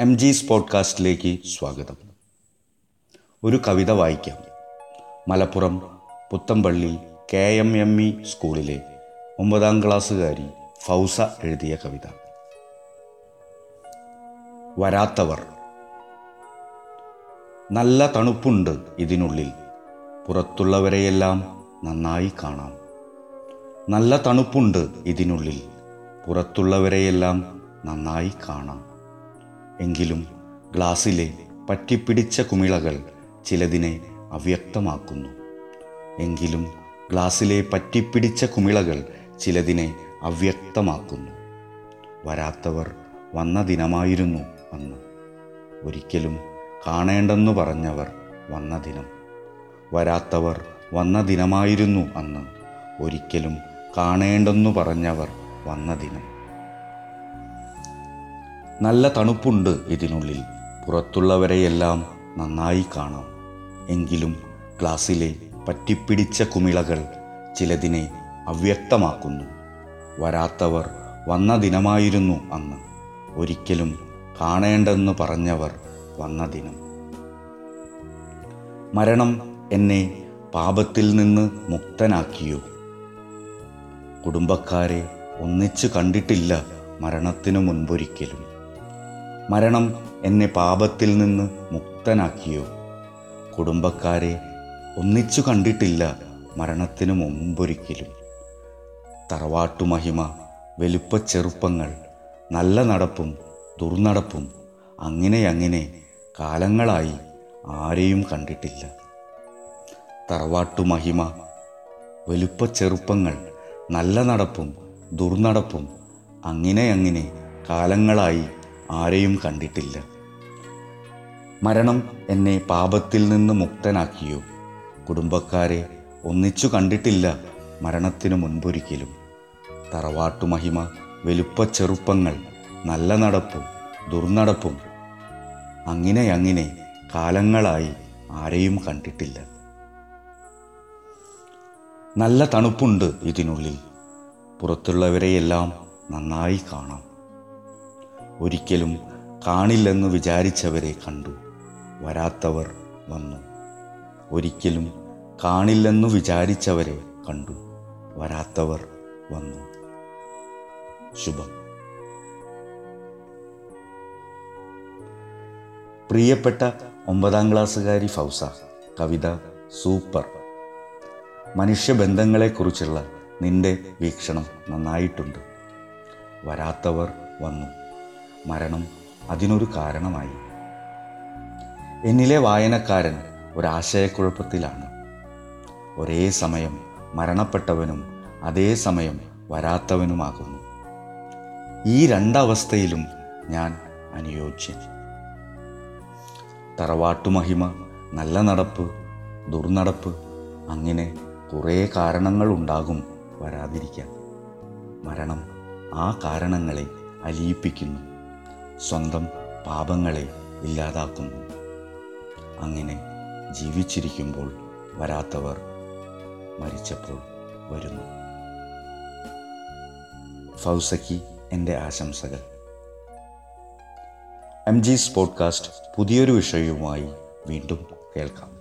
M Jees പോഡ്കാസ്റ്റിലേക്ക് സ്വാഗതം. ഒരു കവിത വായിക്കാം. Malappuram Puthampally K M M E സ്കൂളിലെ ഒമ്പതാം ക്ലാസ്സുകാരി ഫൗസ എഴുതിയ കവിത. വരാത്തവർ. നല്ല തണുപ്പുണ്ട് ഇതിനുള്ളിൽ. പുറത്തുള്ളവരെയെല്ലാം നന്നായി കാണാം. നല്ല തണുപ്പുണ്ട് ഇതിനുള്ളിൽ. പുറത്തുള്ളവരെയെല്ലാം നന്നായി കാണാം. എങ്കിലും ഗ്ലാസ്സിലെ പറ്റിപ്പിടിച്ച കുമിളകൾ ചിലതിനെ അവ്യക്തമാക്കുന്നു. എങ്കിലും ഗ്ലാസ്സിലെ പറ്റിപ്പിടിച്ച കുമിളകൾ ചിലതിനെ അവ്യക്തമാക്കുന്നു. വരാത്തവർ വന്ന ദിനമായിരുന്നു അന്ന്. ഒരിക്കലും കാണേണ്ടെന്നു പറഞ്ഞവർ വന്ന ദിനം. വരാത്തവർ വന്ന ദിനമായിരുന്നു അന്ന്. ഒരിക്കലും കാണേണ്ടെന്നു പറഞ്ഞവർ വന്ന ദിനം. നല്ല തണുപ്പുണ്ട് ഇതിനുള്ളിൽ. പുറത്തുള്ളവരെയെല്ലാം നന്നായി കാണാം. എങ്കിലും ക്ലാസ്സിലെ പറ്റിപ്പിടിച്ച കുമിളകൾ ചിലതിനെ അവ്യക്തമാക്കുന്നു. വരാത്തവർ വന്ന ദിനമായിരുന്നു അന്ന്. ഒരിക്കലും കാണേണ്ടെന്ന് പറഞ്ഞവർ വന്ന ദിനം. മരണം എന്നെ പാപത്തിൽ നിന്ന് മുക്തനാക്കിയോ? കുടുംബക്കാരെ ഒന്നിച്ചു കണ്ടിട്ടില്ല മരണത്തിനു മുൻപൊരിക്കലും. മരണം എന്നെ പാപത്തിൽ നിന്ന് മുക്തനാക്കിയോ? കുടുംബക്കാരെ ഒന്നിച്ചു കണ്ടിട്ടില്ല മരണത്തിനു മുമ്പൊരിക്കലും. തറവാട്ടുമഹിമ വെലുപ്പച്ചെറുപ്പങ്ങൾ നല്ല നടപ്പും ദുർനടപ്പും അങ്ങനെ അങ്ങനെ കാലങ്ങളായി ആരെയും കണ്ടിട്ടില്ല. തറവാട്ടുമഹിമ വെലുപ്പച്ചെറുപ്പങ്ങൾ നല്ല നടപ്പും ദുർനടപ്പും അങ്ങനെ അങ്ങനെ കാലങ്ങളായി ആരെയും കണ്ടിട്ടില്ല. മരണം എന്നെ പാപത്തിൽ നിന്ന് മുക്തനാക്കിയോ? കുടുംബക്കാരെ ഒന്നിച്ചു കണ്ടിട്ടില്ല മരണത്തിനു മുൻപൊരിക്കലും. തറവാട്ടുമഹിമ വെലുപ്പച്ചെറുപ്പങ്ങൾ നല്ല നടപ്പും ദുർനടപ്പും. അങ്ങനെ അങ്ങനെ കാലങ്ങളായി ആരെയും കണ്ടിട്ടില്ല. നല്ല തണുപ്പുണ്ട് ഇതിനുള്ളിൽ. പുറത്തുള്ളവരെയെല്ലാം നന്നായി കാണാം. ഒരിക്കലും കാണില്ലെന്ന് വിചാരിച്ചവരെ കണ്ടു. വരാത്തവർ വന്നു. ഒരിക്കലും കാണില്ലെന്ന് വിചാരിച്ചവരെ കണ്ടു. വരാത്തവർ വന്നു. ശുഭം. പ്രിയപ്പെട്ട ഒമ്പതാം ക്ലാസ്സുകാരി ഫൗസ കവിത സൂപ്പർ. മനുഷ്യബന്ധങ്ങളെക്കുറിച്ചുള്ള നിന്റെ വീക്ഷണം നന്നായിട്ടുണ്ട്. വരാത്തവർ വന്നു. മരണം അതിനൊരു കാരണമായി. എന്നിലെ വായനക്കാരൻ ഒരാശയക്കുഴപ്പത്തിലാണ്. ഒരേ സമയം മരണപ്പെട്ടവനും അതേ സമയം വരാത്തവനുമാകുന്നു. ഈ രണ്ടവസ്ഥയിലും ഞാൻ അനുയോജ്യൻ. തറവാട്ടുമഹിമ നല്ല നടപ്പ് ദുർനടപ്പ് അങ്ങനെ കുറേ കാരണങ്ങളുണ്ടാകും വരാതിരിക്കാൻ. മരണം ആ കാരണങ്ങളെ അലിയിപ്പിക്കുന്നു. സ്വന്തം പാപങ്ങളെ ഇല്ലാതാക്കുന്നു. അങ്ങനെ ജീവിച്ചിരിക്കുമ്പോൾ വരാത്തവർ മരിച്ചപ്പോൾ വരുന്നു. ഫൗസയ്ക്ക് എന്റെ ആശംസകൾ. എം ജീസ് പോഡ്കാസ്റ്റ് പുതിയൊരു വിഷയവുമായി വീണ്ടും കേൾക്കാം.